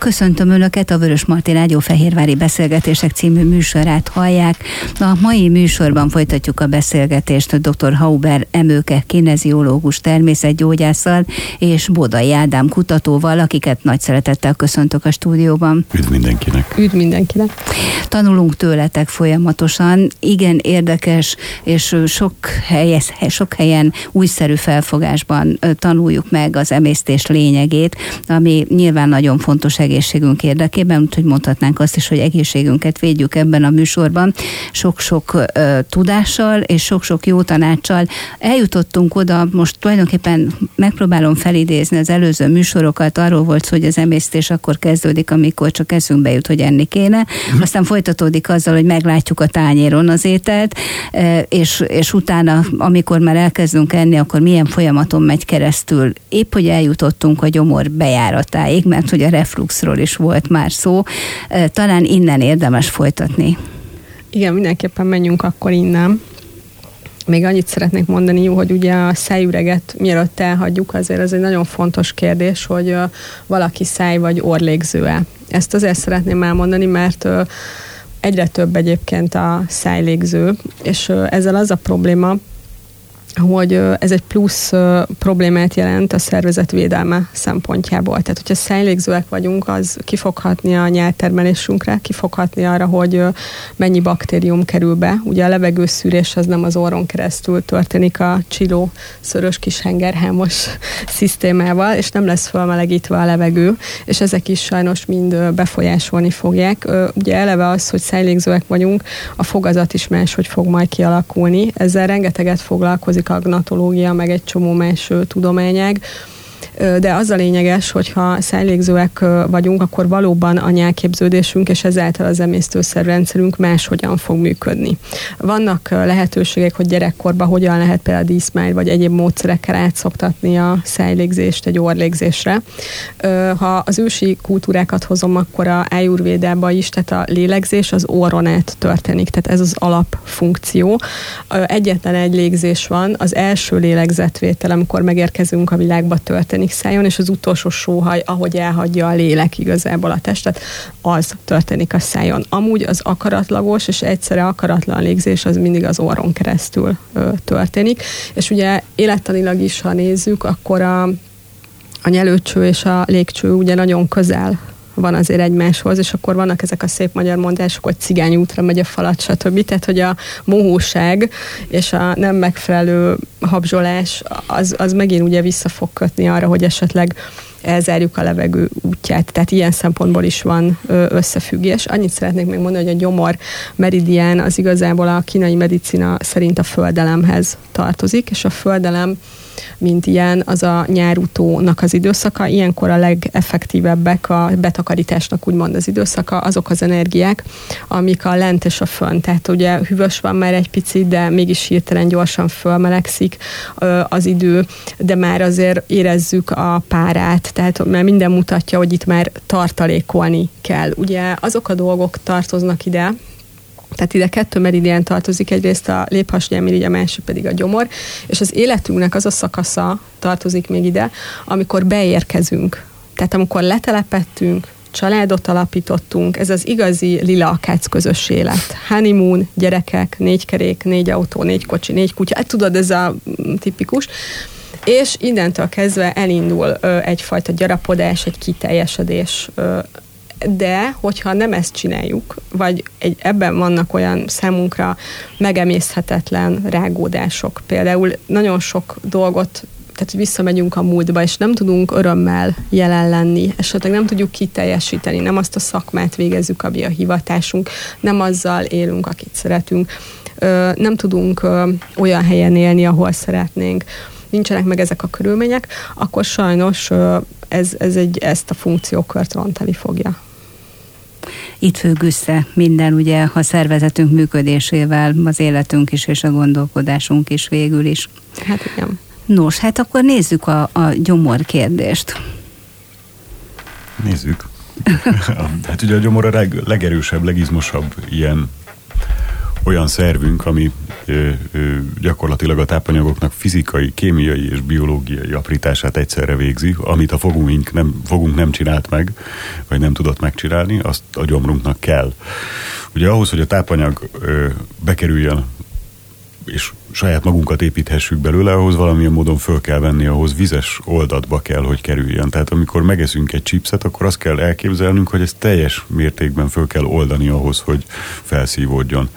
Köszöntöm Önöket, a Vörös Marti Rádió Fehérvári Beszélgetések című műsorát hallják. A mai műsorban folytatjuk a beszélgetést dr. Hauber Emőke kineziológus természetgyógyásszal és Bodai Ádám kutatóval, akiket nagy szeretettel köszöntök a stúdióban. Üdv mindenkinek! Üdv mindenkinek! Tanulunk tőletek folyamatosan. Igen érdekes, és sok, helyes, sok helyen újszerű felfogásban tanuljuk meg az emésztés lényegét, ami nyilván nagyon fontos egészségünk érdekében, úgyhogy mondhatnánk azt is, hogy egészségünket védjük ebben a műsorban. Sok-sok uh, tudással és sok-sok jó tanácssal eljutottunk oda, most tulajdonképpen megpróbálom felidézni az előző műsorokat, arról volt szó, hogy az emésztés akkor kezdődik, amikor csak eszünkbe jut, hogy enni kéne, aztán folytatódik azzal, hogy meglátjuk a tányéron az ételt, és, és utána, amikor már elkezdünk enni, akkor milyen folyamaton megy keresztül. Épp, hogy eljutottunk a gyomor bejáratáig, mert hogy a reflux Netflixről is volt már szó. Talán innen érdemes folytatni. Igen, mindenképpen menjünk akkor innen. Még annyit szeretnék mondani, hogy ugye a szájüreget mielőtt elhagyjuk, azért ez egy nagyon fontos kérdés, hogy valaki száj vagy orlégző-e. Ezt azért szeretném elmondani, mert egyre több egyébként a szájlégző, és ezzel az a probléma, hogy ez egy plusz problémát jelent a szervezet védelme szempontjából. Tehát, hogyha szájlégzőek vagyunk, az kifoghatni a nyeltermelésünkre, kifoghatni arra, hogy mennyi baktérium kerül be. Ugye a levegőszűrés az nem az orron keresztül történik a csiló szörös kis hengerhámos szisztémával, és nem lesz felmelegítve a levegő, és ezek is sajnos mind befolyásolni fogják. Ugye eleve az, hogy szájlégzőek vagyunk, a fogazat is máshogy fog majd kialakulni. Ezzel rengeteget foglalkozik a gnatológia, meg egy csomó más tudományág de az a lényeges, hogyha szájlégzőek vagyunk, akkor valóban a nyelképződésünk és ezáltal az emésztőszerrendszerünk máshogyan fog működni. Vannak lehetőségek, hogy gyerekkorban hogyan lehet például díszmány vagy egyéb módszerekkel átszoktatni a szájlégzést egy orlégzésre. Ha az ősi kultúrákat hozom, akkor a ájurvédában is, tehát a lélegzés az orron át történik, tehát ez az alapfunkció. Egyetlen egy légzés van, az első lélegzetvétel, amikor megérkezünk a világba történik szájon, és az utolsó sóhaj, ahogy elhagyja a lélek igazából a testet, az történik a szájon. Amúgy az akaratlagos és egyszerre akaratlan légzés az mindig az orron keresztül ö, történik, és ugye élettanilag is, ha nézzük, akkor a, a nyelőcső és a légcső ugye nagyon közel van azért egymáshoz, és akkor vannak ezek a szép magyar mondások, hogy cigány útra megy a falat, stb. Tehát, hogy a mohóság és a nem megfelelő habzsolás, az, az megint ugye vissza fog kötni arra, hogy esetleg elzárjuk a levegő útját. Tehát ilyen szempontból is van összefüggés. Annyit szeretnék még mondani, hogy a gyomor meridián az igazából a kínai medicina szerint a földelemhez tartozik, és a földelem mint ilyen, az a nyárutónak az időszaka. Ilyenkor a legeffektívebbek a betakarításnak úgymond az időszaka, azok az energiák, amik a lent és a fönn. Tehát ugye hűvös van már egy picit, de mégis hirtelen gyorsan fölmelegszik az idő, de már azért érezzük a párát, tehát mert minden mutatja, hogy itt már tartalékolni kell. Ugye azok a dolgok tartoznak ide, tehát ide kettő meridián tartozik, egyrészt a léphasnyelmirigy, a másik pedig a gyomor, és az életünknek az a szakasza tartozik még ide, amikor beérkezünk. Tehát amikor letelepettünk, családot alapítottunk, ez az igazi lila akác közös élet. Honeymoon, gyerekek, négy kerék, négy autó, négy kocsi, négy kutya, hát tudod, ez a mm, tipikus. És innentől kezdve elindul ö, egyfajta gyarapodás, egy kiteljesedés ö, de hogyha nem ezt csináljuk, vagy egy, ebben vannak olyan számunkra megemészhetetlen rágódások, például nagyon sok dolgot tehát visszamegyünk a múltba, és nem tudunk örömmel jelen lenni, esetleg nem tudjuk kiteljesíteni, nem azt a szakmát végezzük, ami a hivatásunk, nem azzal élünk, akit szeretünk, nem tudunk olyan helyen élni, ahol szeretnénk, nincsenek meg ezek a körülmények, akkor sajnos ez, ez egy, ezt a funkciókört rontani fogja itt függ össze minden ugye a szervezetünk működésével, az életünk is és a gondolkodásunk is végül is. Hát igen. Nos, hát akkor nézzük a, a gyomor kérdést. Nézzük. hát ugye a gyomor a leg, legerősebb, legizmosabb ilyen olyan szervünk, ami ö, ö, gyakorlatilag a tápanyagoknak fizikai, kémiai és biológiai aprítását egyszerre végzi, amit a fogunk nem, fogunk nem csinált meg, vagy nem tudott megcsinálni, azt a gyomrunknak kell. Ugye ahhoz, hogy a tápanyag ö, bekerüljön és saját magunkat építhessük belőle, ahhoz valamilyen módon föl kell venni, ahhoz vizes oldatba kell, hogy kerüljön. Tehát amikor megeszünk egy chipset, akkor azt kell elképzelnünk, hogy ezt teljes mértékben föl kell oldani ahhoz, hogy felszívódjon.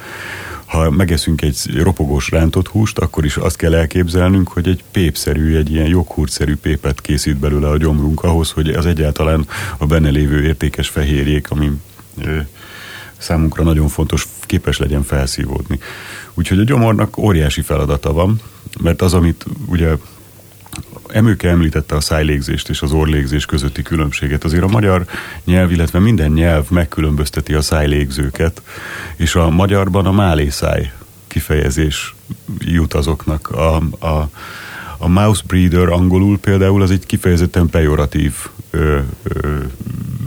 Ha megeszünk egy ropogós rántott húst, akkor is azt kell elképzelnünk, hogy egy pépszerű, egy ilyen joghurtszerű pépet készít belőle a gyomrunk ahhoz, hogy az egyáltalán a benne lévő értékes fehérjék, ami számunkra nagyon fontos, képes legyen felszívódni. Úgyhogy a gyomornak óriási feladata van, mert az, amit ugye Emőke említette a szájlégzést és az orlégzés közötti különbséget. Azért a magyar nyelv, illetve minden nyelv megkülönbözteti a szájlégzőket, és a magyarban a málészáj kifejezés jut azoknak. A, a, a mouse breeder angolul például az egy kifejezetten pejoratív ö, ö,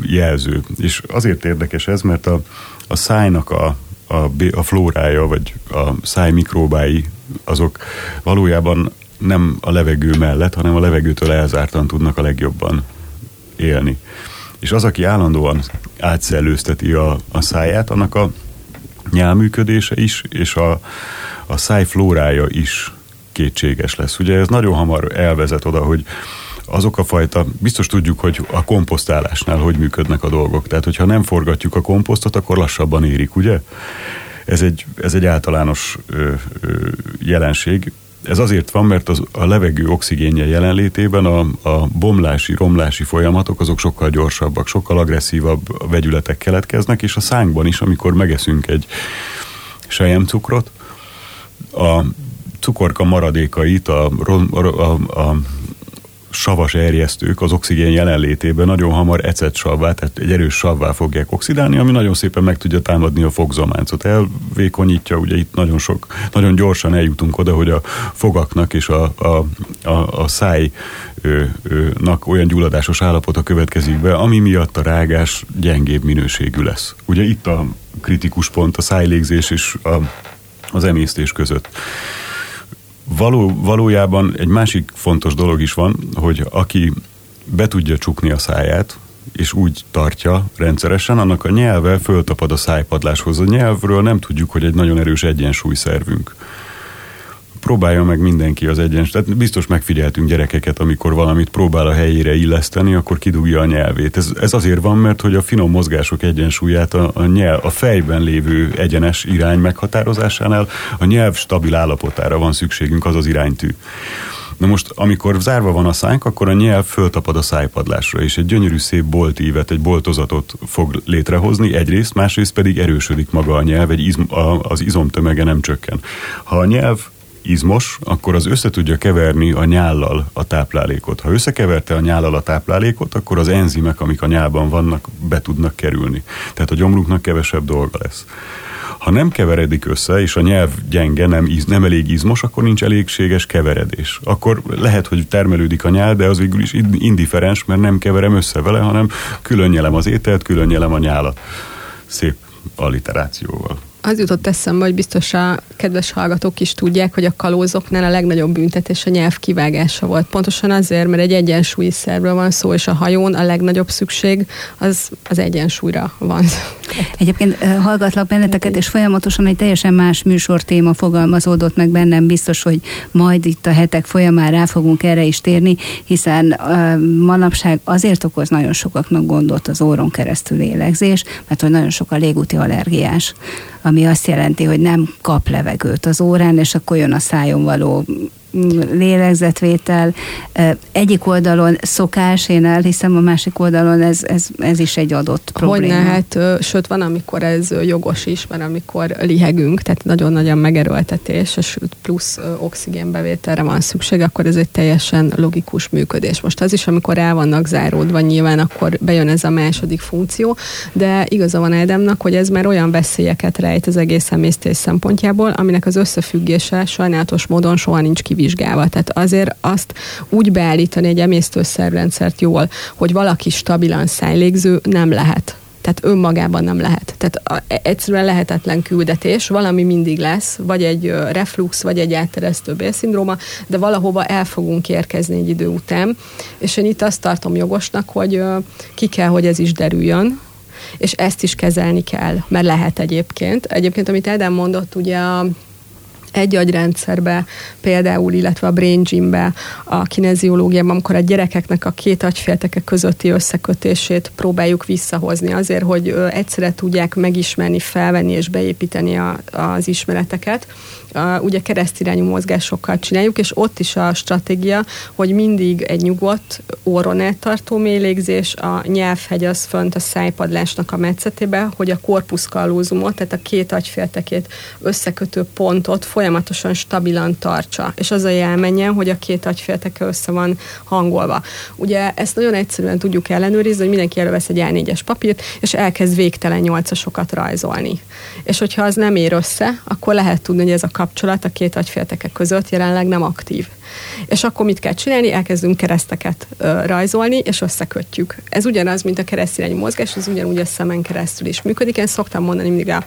jelző. És azért érdekes ez, mert a, a szájnak a, a, a flórája, vagy a száj mikróbái, azok valójában nem a levegő mellett, hanem a levegőtől elzártan tudnak a legjobban élni. És az, aki állandóan átszellőzteti a, a száját, annak a nyálműködése is, és a, a száj flórája is kétséges lesz. Ugye ez nagyon hamar elvezet oda, hogy azok a fajta, biztos tudjuk, hogy a komposztálásnál hogy működnek a dolgok. Tehát, hogyha nem forgatjuk a komposztot, akkor lassabban érik, ugye? Ez egy, ez egy általános ö, ö, jelenség. Ez azért van, mert az, a levegő oxigénje jelenlétében a, a bomlási, romlási folyamatok azok sokkal gyorsabbak, sokkal agresszívabb vegyületek keletkeznek, és a szánkban is, amikor megeszünk egy sejemcukrot, a cukorka maradékait, a, a, a, a savas erjesztők az oxigén jelenlétében nagyon hamar ecetsavvá, tehát egy erős savvá fogják oxidálni, ami nagyon szépen meg tudja támadni a fogzománcot. Elvékonyítja, ugye itt nagyon sok, nagyon gyorsan eljutunk oda, hogy a fogaknak és a, a, a, a szájnak olyan gyulladásos állapota következik be, ami miatt a rágás gyengébb minőségű lesz. Ugye itt a kritikus pont a szájlégzés és a, az emésztés között. Való, valójában egy másik fontos dolog is van, hogy aki be tudja csukni a száját, és úgy tartja rendszeresen, annak a nyelve föltapad a szájpadláshoz. A nyelvről nem tudjuk, hogy egy nagyon erős egyensúlyszervünk próbálja meg mindenki az egyens. Tehát biztos megfigyeltünk gyerekeket, amikor valamit próbál a helyére illeszteni, akkor kidugja a nyelvét. Ez, ez azért van, mert hogy a finom mozgások egyensúlyát a, a, nyelv, a fejben lévő egyenes irány meghatározásánál a nyelv stabil állapotára van szükségünk, az az iránytű. Na most, amikor zárva van a szánk, akkor a nyelv föltapad a szájpadlásra, és egy gyönyörű szép boltívet, egy boltozatot fog létrehozni egyrészt, másrészt pedig erősödik maga a nyelv, egy izm, a, az izomtömege nem csökken. Ha a nyelv izmos, akkor az össze tudja keverni a nyállal a táplálékot. Ha összekeverte a nyállal a táplálékot, akkor az enzimek, amik a nyálban vannak, be tudnak kerülni. Tehát a gyomrunknak kevesebb dolga lesz. Ha nem keveredik össze, és a nyelv gyenge, nem, nem elég izmos, akkor nincs elégséges keveredés. Akkor lehet, hogy termelődik a nyál, de az végül is indiferens, mert nem keverem össze vele, hanem külön nyelem az ételt, külön nyelem a nyálat. Szép alliterációval az jutott eszembe, hogy biztos a kedves hallgatók is tudják, hogy a kalózoknál a legnagyobb büntetés a nyelv kivágása volt. Pontosan azért, mert egy egyensúlyi szervről van szó, és a hajón a legnagyobb szükség az az egyensúlyra van. Egyébként hallgatlak benneteket, és folyamatosan egy teljesen más műsortéma fogalmazódott meg bennem, biztos, hogy majd itt a hetek folyamán rá fogunk erre is térni, hiszen manapság azért okoz nagyon sokaknak gondot az óron keresztül lélegzés, mert hogy nagyon sok a légúti allergiás ami azt jelenti, hogy nem kap levegőt az órán, és akkor jön a szájon való lélegzetvétel. Egyik oldalon szokás, én elhiszem, a másik oldalon ez, ez, ez is egy adott probléma. Hogyne, hát, sőt van, amikor ez jogos is, mert amikor lihegünk, tehát nagyon-nagyon megerőltetés, és plusz oxigénbevételre van szükség, akkor ez egy teljesen logikus működés. Most az is, amikor el vannak záródva nyilván, akkor bejön ez a második funkció, de igaza van Edemnak, hogy ez már olyan veszélyeket rejt az egész emésztés szempontjából, aminek az összefüggése sajnálatos módon soha nincs kivizsgálva vizsgálva. Tehát azért azt úgy beállítani egy emésztőszervrendszert jól, hogy valaki stabilan szájlégző nem lehet. Tehát önmagában nem lehet. Tehát e, egyszerűen lehetetlen küldetés, valami mindig lesz, vagy egy reflux, vagy egy átteresztő bélszindróma, de valahova el fogunk érkezni egy idő után. És én itt azt tartom jogosnak, hogy ki kell, hogy ez is derüljön, és ezt is kezelni kell, mert lehet egyébként. Egyébként, amit Edem mondott, ugye a egy agyrendszerbe például, illetve a brain gymbe, a kineziológiában, amikor a gyerekeknek a két agyfélteke közötti összekötését próbáljuk visszahozni azért, hogy egyszerre tudják megismerni, felvenni és beépíteni a, az ismereteket, ugye keresztirányú mozgásokkal csináljuk, és ott is a stratégia, hogy mindig egy nyugodt, óron eltartó mélégzés, a nyelvhegy az fönt a szájpadlásnak a metszetébe, hogy a korpusz kallózumot, tehát a két agyféltekét összekötő pontot folyamatosan stabilan tartsa, és az a jelmenjen, hogy a két agyfélteke össze van hangolva. Ugye ezt nagyon egyszerűen tudjuk ellenőrizni, hogy mindenki elővesz egy A4-es papírt, és elkezd végtelen nyolcasokat rajzolni. És hogyha az nem ér össze, akkor lehet tudni, hogy ez a kapcsolat a két agyfélteke között jelenleg nem aktív. És akkor mit kell csinálni? Elkezdünk kereszteket ö, rajzolni, és összekötjük. Ez ugyanaz, mint a keresztirányú mozgás, ez ugyanúgy a szemen keresztül is működik. Én szoktam mondani mindig a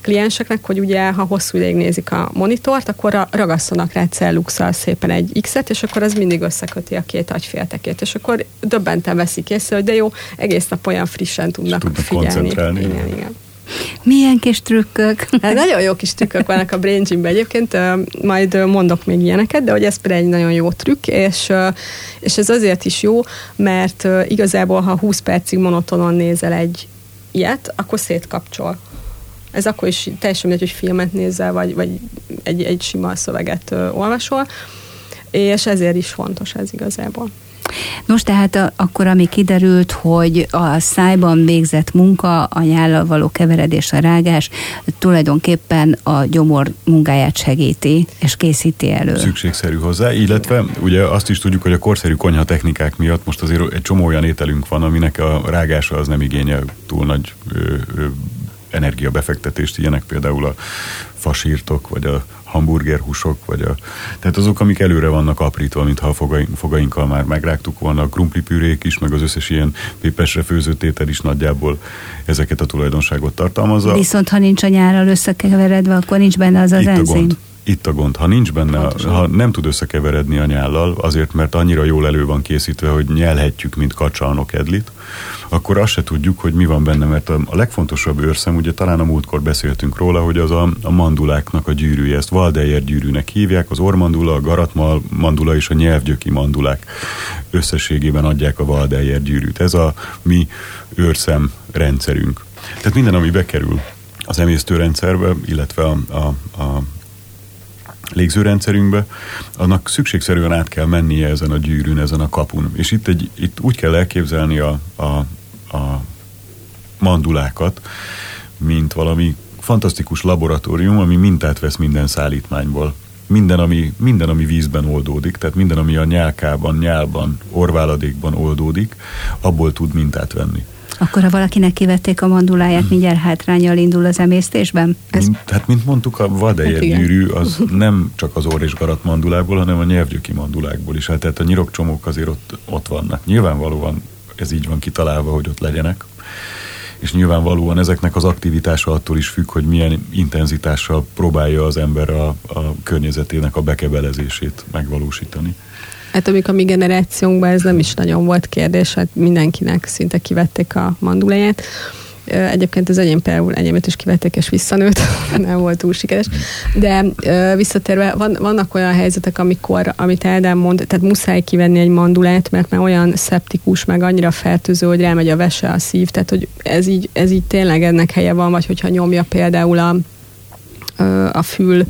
klienseknek, hogy ugye, ha hosszú ideig nézik a monitort, akkor ragasszanak rá celluxal szépen egy X-et, és akkor az mindig összeköti a két agyféltekét, és akkor döbbenten veszik észre, hogy de jó, egész nap olyan frissen tudnak, tudnak figyelni. Igen, igen. Milyen kis trükkök? Hát nagyon jó kis trükkök vannak a Brain Gym-ben egyébként, majd mondok még ilyeneket, de hogy ez például egy nagyon jó trükk, és, és ez azért is jó, mert igazából, ha 20 percig monotonon nézel egy ilyet, akkor szétkapcsol. Ez akkor is teljesen mindegy, hogy filmet nézel, vagy, vagy egy, egy sima szöveget olvasol, és ezért is fontos ez igazából. Nos, tehát a, akkor, ami kiderült, hogy a szájban végzett munka, a nyállal való keveredés, a rágás tulajdonképpen a gyomor munkáját segíti, és készíti elő. Szükségszerű hozzá, illetve ugye azt is tudjuk, hogy a korszerű konyha technikák miatt most azért egy csomó olyan ételünk van, aminek a rágása az nem igényel túl nagy ö, ö, energiabefektetést, ilyenek például a fasírtok, vagy a hamburgerhúsok, vagy a, tehát azok, amik előre vannak aprítva, mintha a fogaink, fogainkkal már megrágtuk volna, a krumplipürék is, meg az összes ilyen pépesre főzött étel is nagyjából ezeket a tulajdonságot tartalmazza. Viszont ha nincs a nyárral összekeveredve, akkor nincs benne az az Itt enzim. Itt a gond. Ha nincs benne, Pontosan. ha nem tud összekeveredni a nyállal, azért, mert annyira jól elő van készítve, hogy nyelhetjük, mint kacsa a nokedlit, akkor azt se tudjuk, hogy mi van benne, mert a, a legfontosabb őrszem, ugye talán a múltkor beszéltünk róla, hogy az a, a manduláknak a gyűrűje, ezt Waldeyer gyűrűnek hívják, az ormandula, a garatmal mandula és a nyelvgyöki mandulák összességében adják a Waldeyer gyűrűt. Ez a mi őrszem rendszerünk. Tehát minden, ami bekerül az emésztőrendszerbe, illetve a, a, a légzőrendszerünkbe, annak szükségszerűen át kell mennie ezen a gyűrűn, ezen a kapun. És itt, egy, itt úgy kell elképzelni a, a, a mandulákat, mint valami fantasztikus laboratórium, ami mintát vesz minden szállítmányból. Minden ami, minden, ami vízben oldódik, tehát minden, ami a nyálkában, nyálban, orváladékban oldódik, abból tud mintát venni. Akkor, ha valakinek kivették a manduláját, hmm. mindjárt hátrányal indul az emésztésben? Ez... Mint, hát, mint mondtuk, a vadejer hát gyűrű az nem csak az orr és garat mandulákból, hanem a nyelvgyöki mandulákból is. Hát, tehát a nyirokcsomók azért ott, ott vannak. Nyilvánvalóan ez így van kitalálva, hogy ott legyenek. És nyilvánvalóan ezeknek az aktivitása attól is függ, hogy milyen intenzitással próbálja az ember a, a környezetének a bekebelezését megvalósítani. Hát amik a mi generációnkban ez nem is nagyon volt kérdés, hát mindenkinek szinte kivették a manduláját. Egyébként az enyém például enyémet is kivették és visszanőtt, nem volt túl sikeres. De visszatérve, van, vannak olyan helyzetek, amikor, amit Eldán mond, tehát muszáj kivenni egy mandulát, mert már olyan szeptikus, meg annyira fertőző, hogy rámegy a vese a szív, tehát hogy ez így, ez így tényleg ennek helye van, vagy hogyha nyomja például a a fül,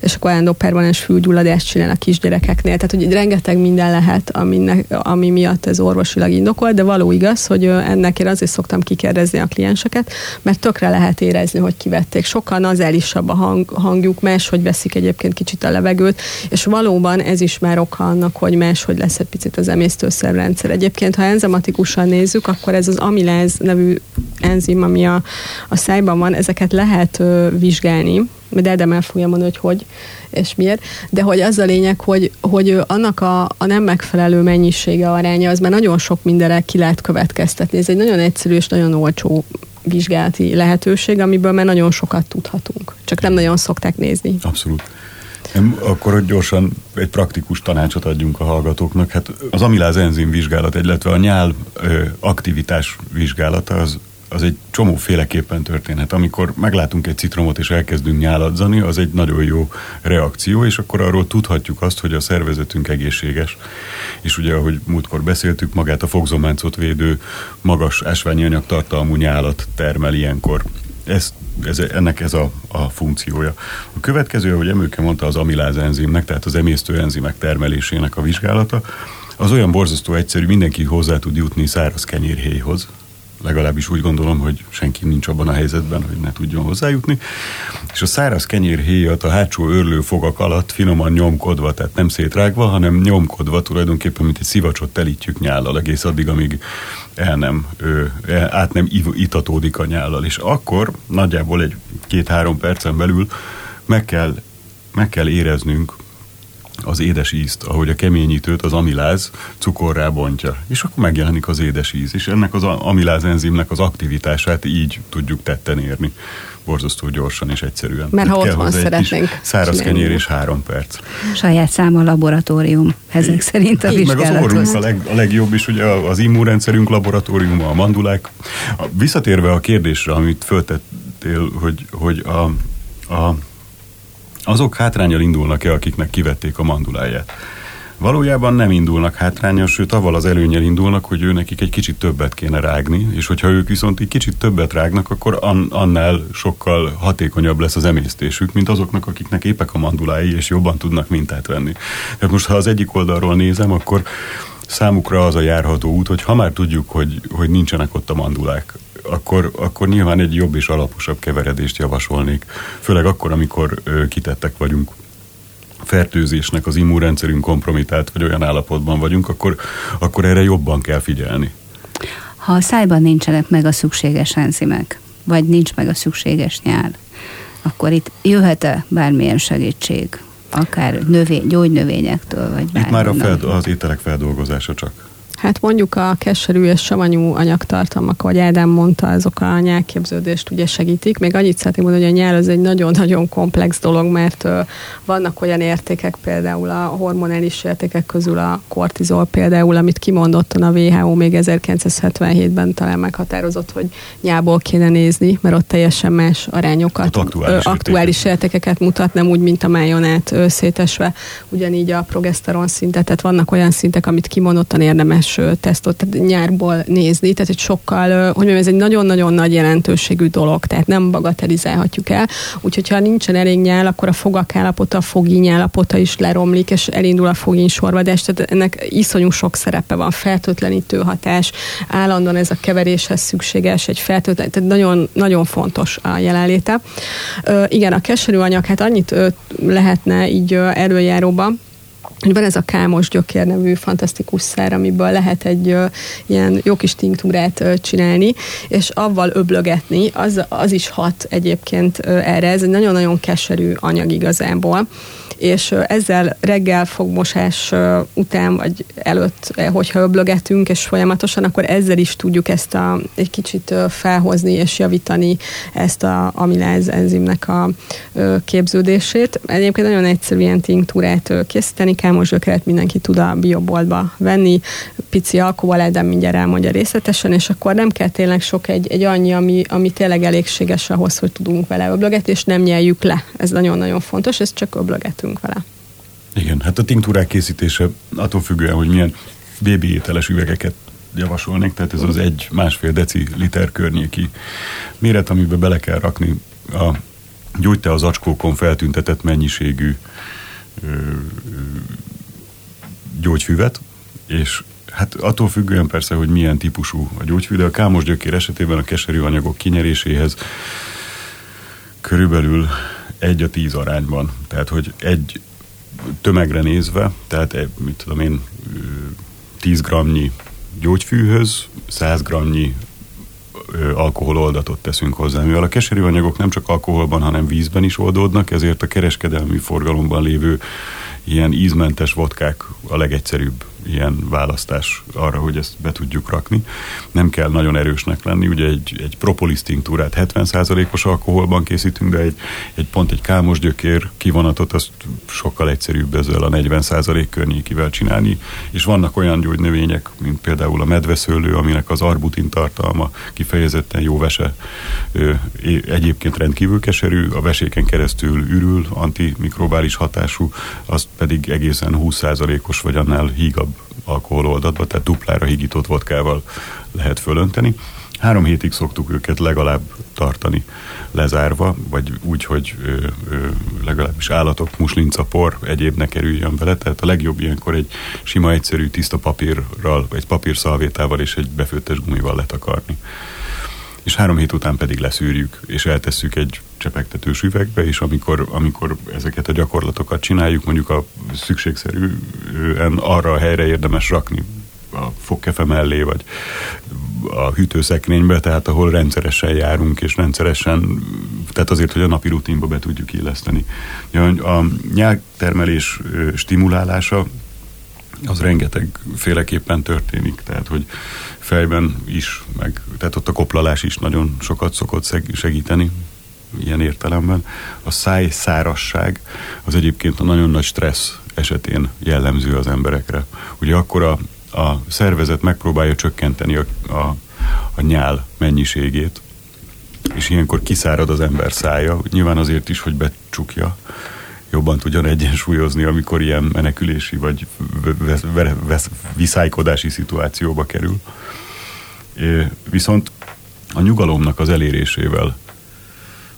és akkor állandó permanens fülgyulladást csinál a kisgyerekeknél. Tehát, hogy rengeteg minden lehet, aminek, ami miatt ez orvosilag indokolt, de való igaz, hogy ennek én azért szoktam kikérdezni a klienseket, mert tökre lehet érezni, hogy kivették. Sokkal nazálisabb a hang, hangjuk, hogy veszik egyébként kicsit a levegőt, és valóban ez is már oka annak, hogy hogy lesz egy picit az emésztőszerrendszer. Egyébként, ha enzimatikusan nézzük, akkor ez az amiláz nevű enzim, ami a, a szájban van, ezeket lehet ö, vizsgálni, de Edem el fogja mondani, hogy hogy és miért, de hogy az a lényeg, hogy, hogy annak a, a nem megfelelő mennyisége aránya, az már nagyon sok mindenre ki lehet következtetni. Ez egy nagyon egyszerű és nagyon olcsó vizsgálati lehetőség, amiből már nagyon sokat tudhatunk. Csak nem nagyon szokták nézni. Abszolút. Nem, akkor hogy gyorsan egy praktikus tanácsot adjunk a hallgatóknak. Hát az amiláz enzim vizsgálat, illetve a nyál ö, aktivitás vizsgálata az az egy csomóféleképpen történhet. Amikor meglátunk egy citromot és elkezdünk nyáladzani, az egy nagyon jó reakció, és akkor arról tudhatjuk azt, hogy a szervezetünk egészséges. És ugye, ahogy múltkor beszéltük, magát a fogzománcot védő magas ásványi anyagtartalmú nyálat termel ilyenkor. Ez, ez, ennek ez a, a funkciója. A következő, ahogy Emőke mondta, az amiláz enzimnek, tehát az emésztő enzimek termelésének a vizsgálata, az olyan borzasztó egyszerű, mindenki hozzá tud jutni száraz kenyérhéjhoz, legalábbis úgy gondolom, hogy senki nincs abban a helyzetben, hogy ne tudjon hozzájutni. És a száraz kenyérhéjat a hátsó örlő fogak alatt finoman nyomkodva, tehát nem szétrágva, hanem nyomkodva tulajdonképpen, mint egy szivacsot telítjük nyállal egész addig, amíg el nem, ő, át nem itatódik a nyállal. És akkor nagyjából egy két-három percen belül meg kell, meg kell éreznünk az édes ízt, ahogy a keményítőt az amiláz cukorrá bontja. És akkor megjelenik az édes íz. És ennek az amiláz enzimnek az aktivitását így tudjuk tetten érni. Borzasztó gyorsan és egyszerűen. Mert ha otthon szeretnénk. Száraz kenyér és három perc. Saját száma laboratórium, ezek szerint a vizsgálathoz. Meg az orrunk a, leg, a legjobb is, ugye az immunrendszerünk laboratóriuma, a mandulák. Visszatérve a kérdésre, amit föltettél, hogy, hogy a, a azok hátrányal indulnak-e, akiknek kivették a manduláját? Valójában nem indulnak hátrányos, sőt, avval az előnyel indulnak, hogy ő nekik egy kicsit többet kéne rágni, és hogyha ők viszont egy kicsit többet rágnak, akkor an, annál sokkal hatékonyabb lesz az emésztésük, mint azoknak, akiknek épek a mandulái, és jobban tudnak mintát venni. Tehát most, ha az egyik oldalról nézem, akkor számukra az a járható út, hogy ha már tudjuk, hogy, hogy nincsenek ott a mandulák, akkor, akkor nyilván egy jobb és alaposabb keveredést javasolnék. Főleg akkor, amikor kitettek vagyunk fertőzésnek, az immunrendszerünk kompromitált, vagy olyan állapotban vagyunk, akkor, akkor erre jobban kell figyelni. Ha a szájban nincsenek meg a szükséges enzimek, vagy nincs meg a szükséges nyál, akkor itt jöhet-e bármilyen segítség? Akár növény, gyógynövényektől, vagy Itt már a feld, az ételek feldolgozása csak. Hát mondjuk a keserű és savanyú anyagtartalmak, ahogy Ádám mondta, azok a nyelképződést ugye segítik. Még annyit szeretném mondani, hogy a nyál az egy nagyon-nagyon komplex dolog, mert ö, vannak olyan értékek, például a hormonális értékek közül a kortizol például, amit kimondottan a WHO még 1977-ben talán meghatározott, hogy nyából kéne nézni, mert ott teljesen más arányokat, aktuális, ö, aktuális értékeket mutat, nem úgy, mint a májonát szétesve. Ugyanígy a progeszteron szintet, tehát vannak olyan szintek, amit kimondottan érdemes éves tesztot tehát nyárból nézni, tehát egy sokkal, hogy mondjam, ez egy nagyon-nagyon nagy jelentőségű dolog, tehát nem bagatelizálhatjuk el. Úgyhogy ha nincsen elég nyál, akkor a fogak állapota, a fogíny állapota is leromlik, és elindul a fogíny sorvadás, tehát ennek iszonyú sok szerepe van, fertőtlenítő hatás, állandóan ez a keveréshez szükséges, egy fertőtlen, tehát nagyon, nagyon fontos a jelenléte. Igen, a keserű anyag, hát annyit lehetne így előjáróba, hogy van ez a kámos gyökér nevű fantasztikus szer, amiből lehet egy ö, ilyen jó kis tinktúrát ö, csinálni, és avval öblögetni, az, az is hat egyébként ö, erre. Ez egy nagyon-nagyon keserű anyag igazából és ezzel reggel fogmosás után vagy előtt, hogyha öblögetünk, és folyamatosan, akkor ezzel is tudjuk ezt a, egy kicsit felhozni és javítani ezt a amiláz enzimnek a képződését. Egyébként nagyon egyszerű ilyen tinktúrát készíteni, kámos gyökeret mindenki tud a bioboltba venni, pici alkohol, de mindjárt elmondja részletesen, és akkor nem kell tényleg sok egy, egy annyi, ami, ami tényleg elégséges ahhoz, hogy tudunk vele öblögetni, és nem nyeljük le. Ez nagyon-nagyon fontos, ezt csak öblögetünk készítünk vele. Igen, hát a tinktúrák készítése attól függően, hogy milyen bébi ételes üvegeket javasolnék, tehát ez az egy másfél deci liter környéki méret, amiben bele kell rakni a gyógyte az acskókon feltüntetett mennyiségű ö, ö, gyógyfüvet, és hát attól függően persze, hogy milyen típusú a gyógyfű, de a kámos gyökér esetében a keserű anyagok kinyeréséhez körülbelül egy a tíz arányban. Tehát, hogy egy tömegre nézve, tehát egy, mit tudom én, 10 gramnyi gyógyfűhöz 100 gramnyi alkohololdatot teszünk hozzá. Mivel a keserű anyagok nem csak alkoholban, hanem vízben is oldódnak, ezért a kereskedelmi forgalomban lévő ilyen ízmentes vodkák a legegyszerűbb ilyen választás arra, hogy ezt be tudjuk rakni. Nem kell nagyon erősnek lenni, ugye egy, egy propolis tinktúrát 70%-os alkoholban készítünk, de egy, egy pont egy kámos gyökér kivonatot, azt sokkal egyszerűbb ezzel a 40% környékivel csinálni, és vannak olyan gyógynövények, mint például a medveszőlő, aminek az arbutin tartalma kifejezetten jó vese, egyébként rendkívül keserű, a veséken keresztül ürül, antimikrobális hatású, azt pedig egészen 20%-os vagy annál hígabb alkohololdatba, tehát duplára higított vodkával lehet fölönteni. Három hétig szoktuk őket legalább tartani lezárva, vagy úgy, hogy ö, ö, legalábbis állatok, muslinca, por, egyéb ne kerüljön bele. Tehát a legjobb ilyenkor egy sima, egyszerű, tiszta papírral, egy papírszalvétával és egy befőttes gumival letakarni. És három hét után pedig leszűrjük, és eltesszük egy csepegtetős üvegbe, és amikor, amikor ezeket a gyakorlatokat csináljuk, mondjuk a szükségszerűen arra a helyre érdemes rakni a fogkefe mellé, vagy a hűtőszekrénybe, tehát ahol rendszeresen járunk, és rendszeresen, tehát azért, hogy a napi rutinba be tudjuk illeszteni. A nyeltermelés stimulálása az rengeteg féleképpen történik, tehát hogy fejben is, meg tehát ott a koplalás is nagyon sokat szokott segíteni ilyen értelemben. A száj szárasság az egyébként a nagyon nagy stressz esetén jellemző az emberekre. Ugye akkor a, a szervezet megpróbálja csökkenteni a, a, a nyál mennyiségét, és ilyenkor kiszárad az ember szája, nyilván azért is, hogy becsukja, jobban tudjon egyensúlyozni, amikor ilyen menekülési vagy viszálykodási szituációba kerül. Viszont a nyugalomnak az elérésével,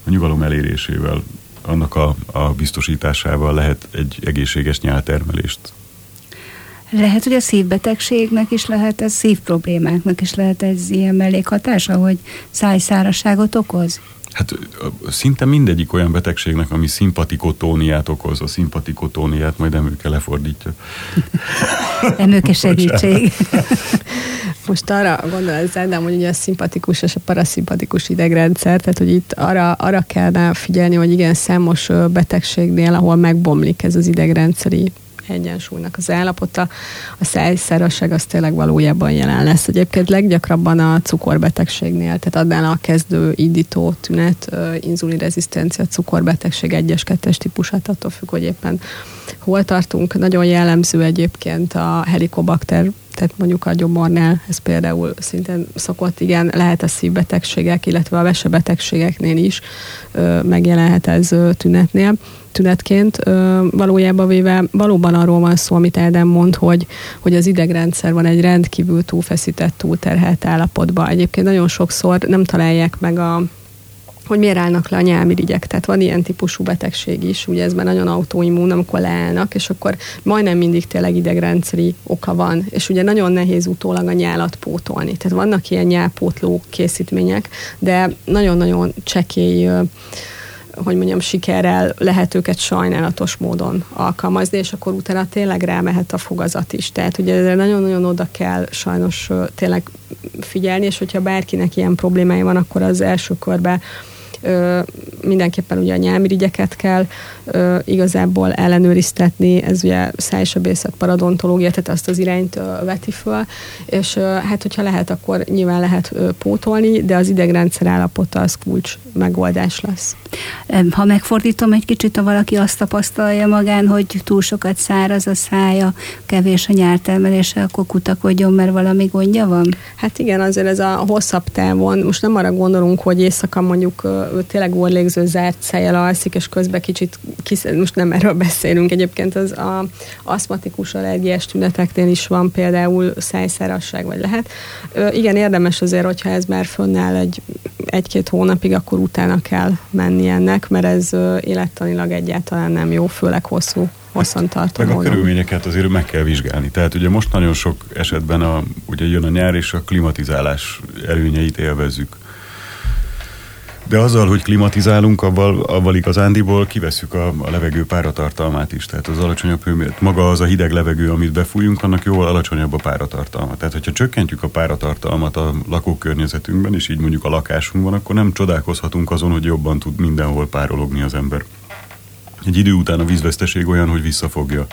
a nyugalom elérésével, annak a, a biztosításával lehet egy egészséges nyáltermelést lehet, hogy a szívbetegségnek is lehet ez, szívproblémáknak is lehet ez ilyen mellékhatása, hogy szájszáraságot okoz? Hát szinte mindegyik olyan betegségnek, ami szimpatikotóniát okoz, a szimpatikotóniát majd emőke lefordítja. emőke segítség. Most arra gondol ez de hogy ugye a szimpatikus és a paraszimpatikus idegrendszer, tehát hogy itt arra, arra kellene figyelni, hogy igen, számos betegségnél, ahol megbomlik ez az idegrendszeri egyensúlynak az állapota, a szájszárazság az tényleg valójában jelen lesz. Egyébként leggyakrabban a cukorbetegségnél, tehát adnál a kezdő indító tünet, inzulinrezisztencia, cukorbetegség 1-es, 2-es típusát, attól függ, hogy éppen hol tartunk. Nagyon jellemző egyébként a helikobakter tehát mondjuk a gyomornál ez például szintén szokott, igen, lehet a szívbetegségek, illetve a vesebetegségeknél is ö, megjelenhet ez ö, tünetnél tünetként. Valójában véve valóban arról van szó, amit Ádám mond, hogy, hogy az idegrendszer van egy rendkívül túlfeszített, túlterhelt állapotban. Egyébként nagyon sokszor nem találják meg a hogy miért állnak le a nyálmirigyek. Tehát van ilyen típusú betegség is, ugye ez már nagyon autoimmun, amikor leállnak, és akkor majdnem mindig tényleg idegrendszeri oka van, és ugye nagyon nehéz utólag a nyálat pótolni. Tehát vannak ilyen nyálpótló készítmények, de nagyon-nagyon csekély hogy mondjam, sikerrel lehet őket sajnálatos módon alkalmazni, és akkor utána tényleg rámehet a fogazat is. Tehát ugye ezzel nagyon-nagyon oda kell sajnos tényleg figyelni, és hogyha bárkinek ilyen problémája van, akkor az első körben ö, mindenképpen ugye a nyelmirigyeket kell ö, igazából ellenőriztetni, ez ugye szájsebészet, paradontológia, tehát azt az irányt ö, veti föl, és ö, hát hogyha lehet, akkor nyilván lehet ö, pótolni, de az idegrendszer állapota az kulcs megoldás lesz. Ha megfordítom egy kicsit, ha valaki azt tapasztalja magán, hogy túl sokat száraz a szája, kevés a nyártermelése, akkor kutakodjon, mert valami gondja van? Hát igen, azért ez a hosszabb távon, most nem arra gondolunk, hogy éjszaka mondjuk ő tényleg orlégző zárt szájjal alszik, és közben kicsit, kis, most nem erről beszélünk, egyébként az a aszmatikus allergiás tüneteknél is van például szájszárasság, vagy lehet. Ö, igen, érdemes azért, hogyha ez már fönnáll egy, egy-két hónapig, akkor utána kell menni ennek, mert ez élettanilag egyáltalán nem jó, főleg hosszú hosszantartó Meg a körülményeket azért meg kell vizsgálni. Tehát ugye most nagyon sok esetben a, ugye jön a nyár, és a klimatizálás előnyeit élvezzük. De azzal, hogy klimatizálunk, avval, avval igazándiból kiveszük a, a levegő páratartalmát is. Tehát az alacsonyabb hőmérséklet, maga az a hideg levegő, amit befújunk, annak jóval alacsonyabb a páratartalma. Tehát, hogyha csökkentjük a páratartalmat a lakókörnyezetünkben, és így mondjuk a lakásunkban, akkor nem csodálkozhatunk azon, hogy jobban tud mindenhol párologni az ember. Egy idő után a vízveszteség olyan, hogy visszafogja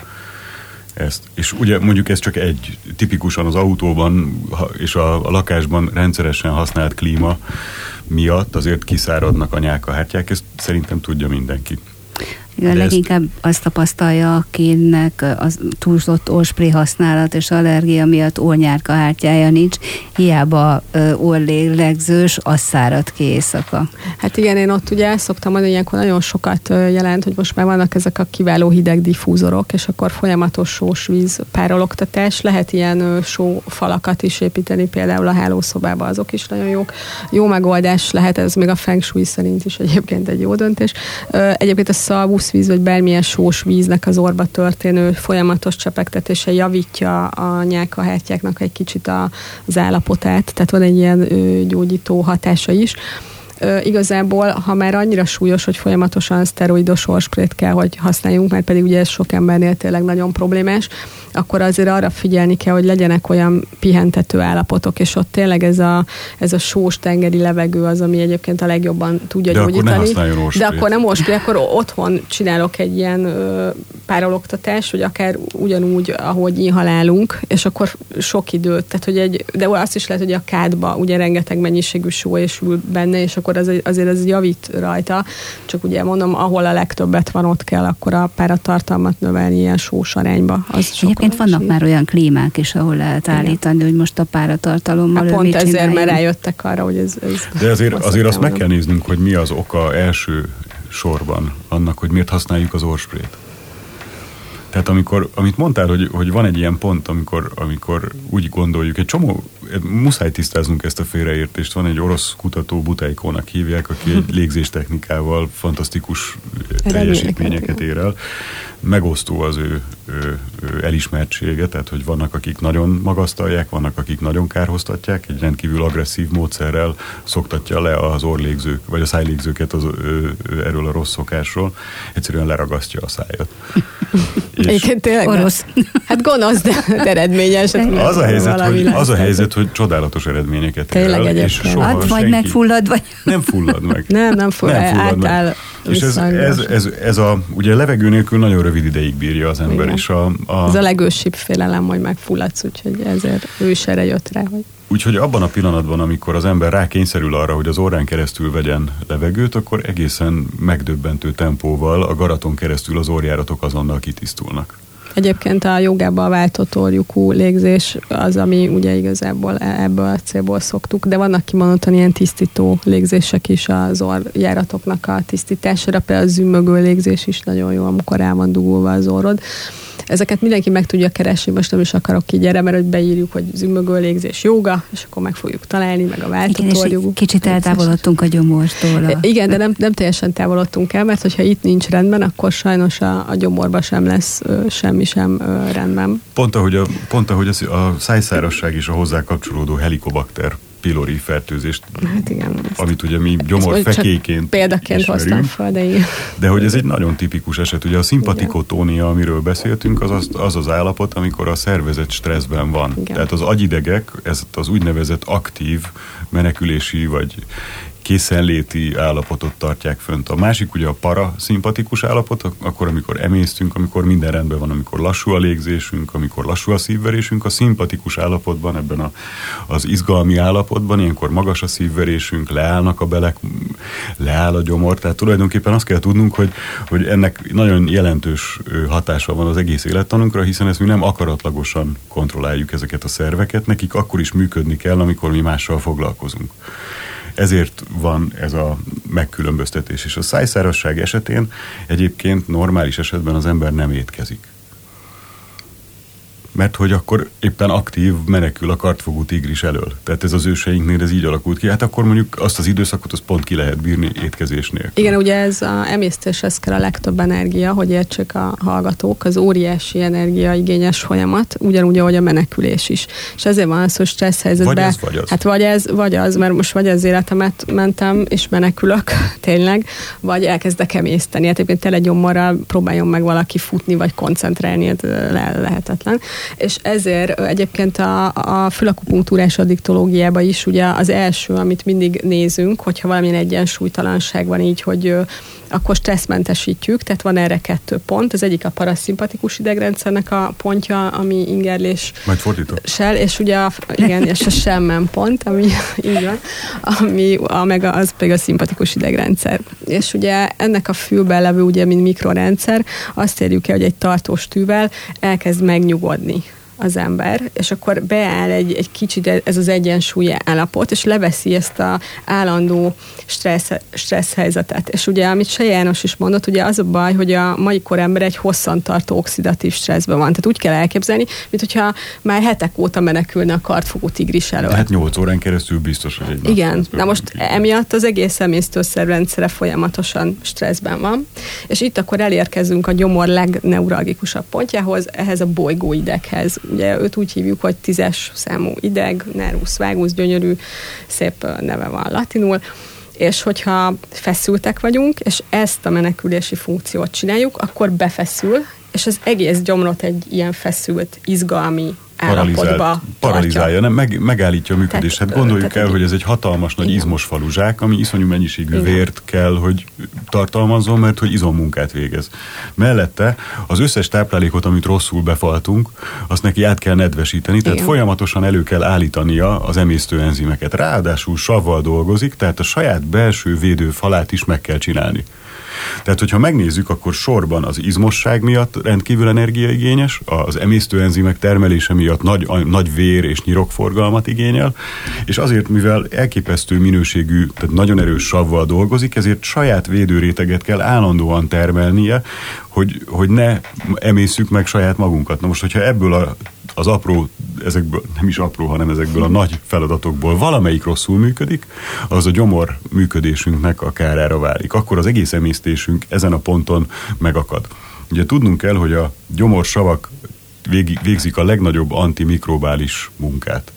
ezt. És ugye mondjuk ez csak egy, tipikusan az autóban és a, a lakásban rendszeresen használt klíma miatt azért kiszáradnak a nyálkahártyák, ezt szerintem tudja mindenki. Igen, leginkább ezt... azt tapasztalja, akinek az túlzott orspray használat és allergia miatt ornyárka hártyája nincs, hiába orlélegzős, az szárad ki éjszaka. Hát igen, én ott ugye szoktam mondani, hogy ilyenkor nagyon sokat jelent, hogy most már vannak ezek a kiváló hideg diffúzorok, és akkor folyamatos sós víz párologtatás, lehet ilyen só falakat is építeni, például a hálószobába, azok is nagyon jók. Jó megoldás lehet, ez még a feng shui szerint is egyébként egy jó döntés. Egyébként a szalvusz víz, vagy bármilyen sós víznek az orba történő folyamatos csepegtetése javítja a nyálkahártyáknak egy kicsit a, az állapotát, tehát van egy ilyen gyógyító hatása is igazából, ha már annyira súlyos, hogy folyamatosan szteroidos orsprét kell, hogy használjunk, mert pedig ugye ez sok embernél tényleg nagyon problémás, akkor azért arra figyelni kell, hogy legyenek olyan pihentető állapotok, és ott tényleg ez a, ez a sós tengeri levegő az, ami egyébként a legjobban tudja De gyógyítani. Akkor De akkor nem orspré, akkor otthon csinálok egy ilyen ö, párologtatást, hogy akár ugyanúgy, ahogy inhalálunk, és akkor sok időt, tehát hogy egy, de azt is lehet, hogy a kádba ugye rengeteg mennyiségű só és ül benne, és akkor az, azért ez javít rajta, csak ugye mondom, ahol a legtöbbet van, ott kell akkor a páratartalmat növelni ilyen sós arányba. Az Egyébként vannak így. már olyan klímák is, ahol lehet állítani, hogy most a páratartalommal hát pont ezért, csináljon. mert rájöttek arra, hogy ez... ez De azért, azért azt meg kell néznünk, hogy mi az oka első sorban annak, hogy miért használjuk az orsprét. Tehát amikor, amit mondtál, hogy, hogy van egy ilyen pont, amikor, amikor úgy gondoljuk, egy csomó, muszáj tisztáznunk ezt a félreértést, van egy orosz kutató, Butajkónak hívják, aki egy légzéstechnikával fantasztikus teljesítményeket ér el. Megosztó az ő, ő, ő elismertsége, tehát hogy vannak, akik nagyon magasztalják, vannak, akik nagyon kárhoztatják, egy rendkívül agresszív módszerrel szoktatja le az orlégzők, vagy a szájlégzőket az, ő, ő, erről a rossz szokásról, egyszerűen leragasztja a szájat. Egyébként tényleg orosz. Hát gonosz, de eredményes. Az a helyzet, hogy, az a helyzet, hogy csodálatos eredményeket ér el, és soha hát, vagy megfullad, vagy... Nem fullad meg. Nem, nem fullad, nem fullad meg. És ez, ez, ez, ez, a, ugye levegő nélkül nagyon rövid ideig bírja az ember. És a, a... Ez a legősibb félelem, hogy megfulladsz, úgyhogy ezért ő is erre jött rá, hogy Úgyhogy abban a pillanatban, amikor az ember rákényszerül arra, hogy az órán keresztül vegyen levegőt, akkor egészen megdöbbentő tempóval a garaton keresztül az orjáratok azonnal kitisztulnak. Egyébként a jogába váltott orjukú légzés az, ami ugye igazából e- ebből a célból szoktuk, de vannak kimondottan ilyen tisztító légzések is az orjáratoknak a tisztítására, például a zümmögő légzés is nagyon jó, amikor el van dugulva az orrod. Ezeket mindenki meg tudja keresni, most nem is akarok így erre, mert hogy beírjuk, hogy zümmögő légzés joga, és akkor meg fogjuk találni, meg a váltott Kicsit eltávolodtunk a gyomortól. A... Igen, de nem, nem teljesen távolodtunk el, mert hogyha itt nincs rendben, akkor sajnos a, a gyomorba sem lesz ö, semmi sem ö, rendben. Pont ahogy, a, pont ahogy a, a szájszárasság és a hozzá kapcsolódó helikobakter pylori fertőzést, hát igen, amit ugye mi gyomorfekéként Példaként hoztam fel, de igen. De hogy ez egy nagyon tipikus eset. Ugye a szimpatikotónia, amiről beszéltünk, az az, az az állapot, amikor a szervezet stresszben van. Igen. Tehát az agyidegek, ez az úgynevezett aktív menekülési vagy készenléti állapotot tartják fönt. A másik ugye a paraszimpatikus állapot, akkor amikor emésztünk, amikor minden rendben van, amikor lassú a légzésünk, amikor lassú a szívverésünk, a szimpatikus állapotban, ebben a, az izgalmi állapotban, ilyenkor magas a szívverésünk, leállnak a belek, leáll a gyomor, tehát tulajdonképpen azt kell tudnunk, hogy, hogy ennek nagyon jelentős hatása van az egész élettanunkra, hiszen ezt mi nem akaratlagosan kontrolláljuk ezeket a szerveket, nekik akkor is működni kell, amikor mi mással foglalkozunk. Ezért van ez a megkülönböztetés. És a szájszárasság esetén egyébként normális esetben az ember nem étkezik mert hogy akkor éppen aktív menekül a kartfogú tigris elől. Tehát ez az őseinknél ez így alakult ki. Hát akkor mondjuk azt az időszakot az pont ki lehet bírni étkezés nélkül. Igen, ugye ez a emésztéshez kell a legtöbb energia, hogy értsék a hallgatók, az óriási energiaigényes folyamat, ugyanúgy, ahogy a menekülés is. És ezért van az, hogy stressz helyzetben. Vagy ez, vagy az. Hát vagy ez, vagy az, mert most vagy az életemet mentem, és menekülök, tényleg, vagy elkezdek emészteni. Hát egyébként tele gyomorral próbáljon meg valaki futni, vagy koncentrálni, ez le- lehetetlen. És ezért egyébként a, a fülakupunktúrás addiktológiában is ugye az első, amit mindig nézünk, hogyha valamilyen egyensúlytalanság van így, hogy akkor stresszmentesítjük, tehát van erre kettő pont. Az egyik a paraszimpatikus idegrendszernek a pontja, ami ingerlés. Majd fordítom. Sel, és ugye a, igen, és a semmen pont, ami így van, ami a, meg az pedig a szimpatikus idegrendszer. És ugye ennek a fülben levő, ugye, mint mikrorendszer, azt érjük el, hogy egy tartós tűvel elkezd megnyugodni az ember, és akkor beáll egy, egy kicsit ez az egyensúly állapot, és leveszi ezt a állandó stressz, stressz helyzetet. És ugye, amit Se János is mondott, ugye az a baj, hogy a mai korember egy hosszantartó oxidatív stresszben van. Tehát úgy kell elképzelni, mint hogyha már hetek óta menekülne a kartfogó tigris elől. Tehát 8 órán keresztül biztos, hogy egy Igen, na most emiatt az egész emésztőszerrendszere folyamatosan stresszben van, és itt akkor elérkezünk a gyomor legneuralgikusabb pontjához, ehhez a bolygóideghez ugye őt úgy hívjuk, hogy tízes számú ideg, nervus vagus, gyönyörű, szép neve van latinul, és hogyha feszültek vagyunk, és ezt a menekülési funkciót csináljuk, akkor befeszül, és az egész gyomrot egy ilyen feszült, izgalmi állapotba paralizálja, nem, meg, megállítja a működést. Tehát, hát gondoljuk tehát, el, hogy ez egy hatalmas nagy igen. izmos faluzsák, ami iszonyú mennyiségű igen. vért kell, hogy tartalmazzon, mert hogy izommunkát végez. Mellette az összes táplálékot, amit rosszul befaltunk, azt neki át kell nedvesíteni, tehát igen. folyamatosan elő kell állítania az emésztőenzimeket. Ráadásul savval dolgozik, tehát a saját belső védőfalát is meg kell csinálni. Tehát, hogyha megnézzük, akkor sorban az izmosság miatt rendkívül energiaigényes, az emésztőenzimek termelése miatt nagy, nagy vér és nyirokforgalmat igényel, és azért, mivel elképesztő minőségű, tehát nagyon erős savval dolgozik, ezért saját védőréteget kell állandóan termelnie, hogy, hogy ne emészük meg saját magunkat. Na most, hogyha ebből a az apró, ezekből, nem is apró, hanem ezekből a nagy feladatokból valamelyik rosszul működik, az a gyomor működésünknek a kárára válik. Akkor az egész emésztésünk ezen a ponton megakad. Ugye tudnunk kell, hogy a gyomorsavak végzik a legnagyobb antimikrobális munkát.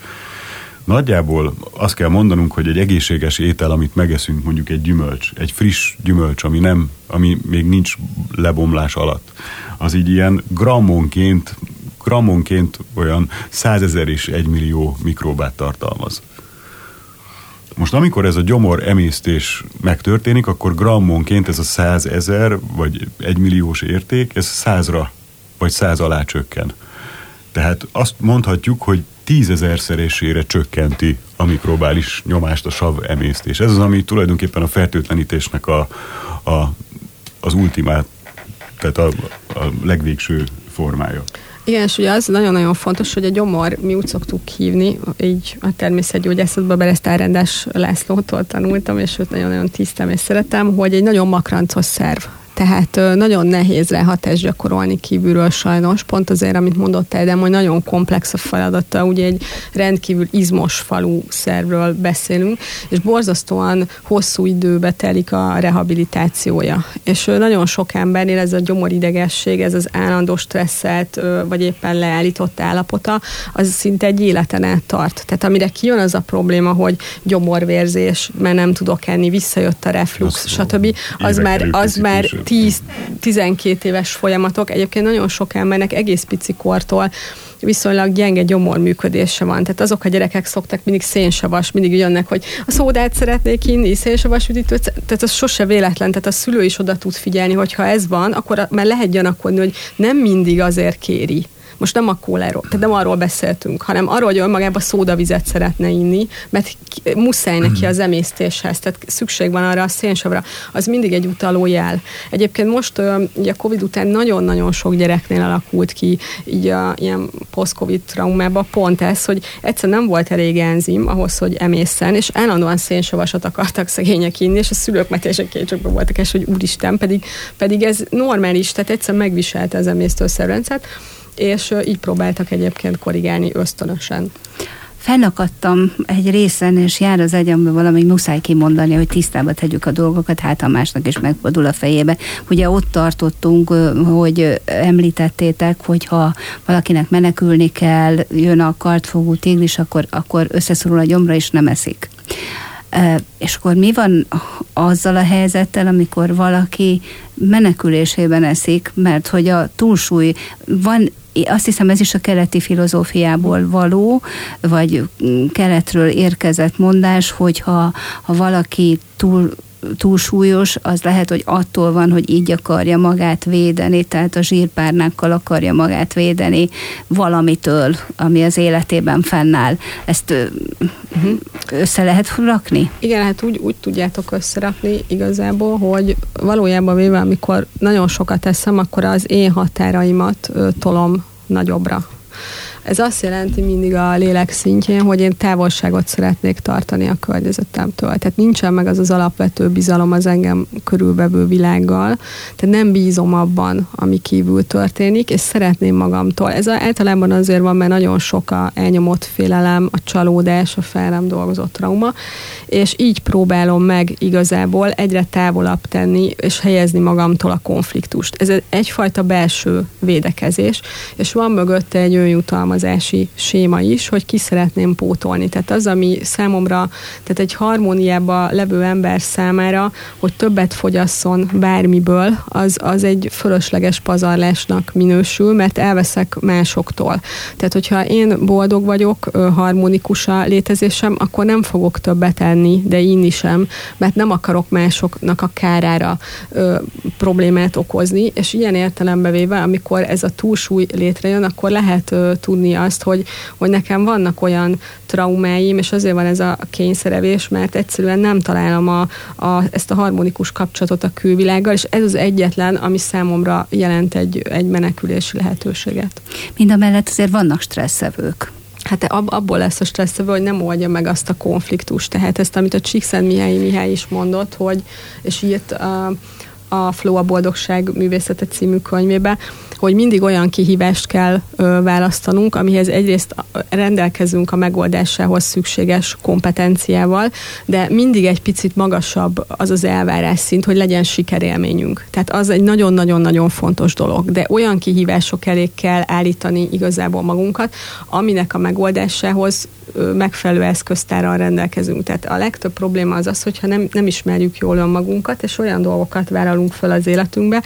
Nagyjából azt kell mondanunk, hogy egy egészséges étel, amit megeszünk, mondjuk egy gyümölcs, egy friss gyümölcs, ami, nem, ami még nincs lebomlás alatt, az így ilyen grammonként grammonként olyan százezer és egy millió mikróbát tartalmaz. Most amikor ez a gyomor emésztés megtörténik, akkor grammonként ez a százezer vagy egymilliós érték, ez százra vagy száz alá csökken. Tehát azt mondhatjuk, hogy tízezerszeresére csökkenti a mikrobális nyomást a sav emésztés. Ez az, ami tulajdonképpen a fertőtlenítésnek a, a, az ultimát, tehát a, a legvégső formája. Igen, és ugye az nagyon-nagyon fontos, hogy a gyomor, mi úgy szoktuk hívni, így a természetgyógyászatban Beresztárendás Lászlótól tanultam, és őt nagyon-nagyon tisztem és szeretem, hogy egy nagyon makrancos szerv tehát nagyon nehéz rá hatást gyakorolni kívülről sajnos, pont azért, amit mondott de hogy nagyon komplex a feladata, ugye egy rendkívül izmos falu szervről beszélünk, és borzasztóan hosszú időbe telik a rehabilitációja. És nagyon sok embernél ez a gyomoridegesség, ez az állandó stresszelt, vagy éppen leállított állapota, az szinte egy életen át tart. Tehát amire kijön az a probléma, hogy gyomorvérzés, mert nem tudok enni, visszajött a reflux, stb. Az már, az már 10-12 éves folyamatok. Egyébként nagyon sok embernek egész pici kortól viszonylag gyenge gyomor működése van. Tehát azok a gyerekek szoktak mindig szénsavas, mindig jönnek, hogy a szódát szeretnék inni, szénsavas üdítőt, tehát az sose véletlen, tehát a szülő is oda tud figyelni, hogy ha ez van, akkor már lehet gyanakodni, hogy nem mindig azért kéri most nem a kóláról, tehát nem arról beszéltünk, hanem arról, hogy önmagában szódavizet szeretne inni, mert muszáj neki az emésztéshez, tehát szükség van arra a szénsavra. Az mindig egy utaló jel. Egyébként most ugye a Covid után nagyon-nagyon sok gyereknél alakult ki így a ilyen post-Covid traumában pont ez, hogy egyszer nem volt elég enzim ahhoz, hogy emészen, és állandóan szénsavasat akartak szegények inni, és a szülők metések kétségbe voltak, és hogy úristen, pedig, pedig ez normális, tehát egyszer megviselte az emésztőszerrendszert, és így próbáltak egyébként korrigálni ösztönösen fennakadtam egy részen, és jár az agyamban valami muszáj kimondani, hogy tisztába tegyük a dolgokat, hát a másnak is megfordul a fejébe. Ugye ott tartottunk, hogy említettétek, hogy ha valakinek menekülni kell, jön a kartfogú tigris, akkor, akkor összeszorul a gyomra, és nem eszik És akkor mi van azzal a helyzettel, amikor valaki menekülésében eszik, mert hogy a túlsúly van azt hiszem ez is a keleti filozófiából való, vagy keletről érkezett mondás, hogyha ha valaki túl túlsúlyos, az lehet, hogy attól van, hogy így akarja magát védeni, tehát a zsírpárnákkal akarja magát védeni valamitől, ami az életében fennáll. Ezt uh-huh. össze lehet rakni? Igen, hát úgy, úgy tudjátok összerakni igazából, hogy valójában véve, amikor nagyon sokat eszem, akkor az én határaimat ö, tolom nagyobbra. Ez azt jelenti mindig a lélek szintjén, hogy én távolságot szeretnék tartani a környezetemtől. Tehát nincsen meg az az alapvető bizalom az engem körülvevő világgal, tehát nem bízom abban, ami kívül történik, és szeretném magamtól. Ez általában azért van, mert nagyon sok a elnyomott félelem, a csalódás, a fel nem dolgozott trauma, és így próbálom meg igazából egyre távolabb tenni, és helyezni magamtól a konfliktust. Ez egyfajta belső védekezés, és van mögötte egy önjutalmazás alkalmazási séma is, hogy ki szeretném pótolni. Tehát az, ami számomra, tehát egy harmóniában levő ember számára, hogy többet fogyasszon bármiből, az, az egy fölösleges pazarlásnak minősül, mert elveszek másoktól. Tehát, hogyha én boldog vagyok, harmonikus a létezésem, akkor nem fogok többet enni, de inni sem, mert nem akarok másoknak a kárára ö, problémát okozni, és ilyen értelembe véve, amikor ez a túlsúly létrejön, akkor lehet ö, tudni tudni azt, hogy, hogy nekem vannak olyan traumáim, és azért van ez a kényszerevés, mert egyszerűen nem találom a, a, ezt a harmonikus kapcsolatot a külvilággal, és ez az egyetlen, ami számomra jelent egy, egy menekülési lehetőséget. Mind a mellett azért vannak stresszevők. Hát ab, abból lesz a stresszevő, hogy nem oldja meg azt a konfliktust. Tehát ezt, amit a Csíkszent Mihály Mihály is mondott, hogy, és írt a, a Flow a Boldogság művészete című könyvébe, hogy mindig olyan kihívást kell ö, választanunk, amihez egyrészt rendelkezünk a megoldásához szükséges kompetenciával, de mindig egy picit magasabb az az elvárás szint, hogy legyen sikerélményünk. Tehát az egy nagyon-nagyon-nagyon fontos dolog, de olyan kihívások elé kell állítani igazából magunkat, aminek a megoldásához megfelelő eszköztárral rendelkezünk. Tehát a legtöbb probléma az az, hogyha nem, nem ismerjük jól magunkat, és olyan dolgokat vállalunk fel az életünkbe,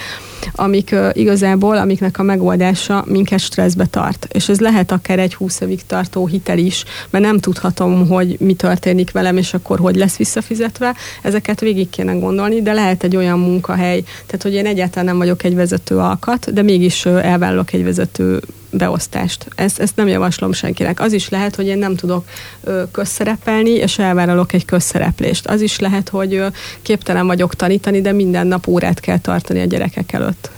amik igazából, amiknek a megoldása minket stresszbe tart. És ez lehet akár egy 20 évig tartó hitel is, mert nem tudhatom, hogy mi történik velem, és akkor hogy lesz visszafizetve. Ezeket végig kéne gondolni, de lehet egy olyan munkahely, tehát hogy én egyáltalán nem vagyok egy vezető alkat, de mégis elvállalok egy vezető beosztást. Ezt, ezt nem javaslom senkinek. Az is lehet, hogy én nem tudok ö, közszerepelni, és elvállalok egy közszereplést. Az is lehet, hogy ö, képtelen vagyok tanítani, de minden nap órát kell tartani a gyerekek előtt.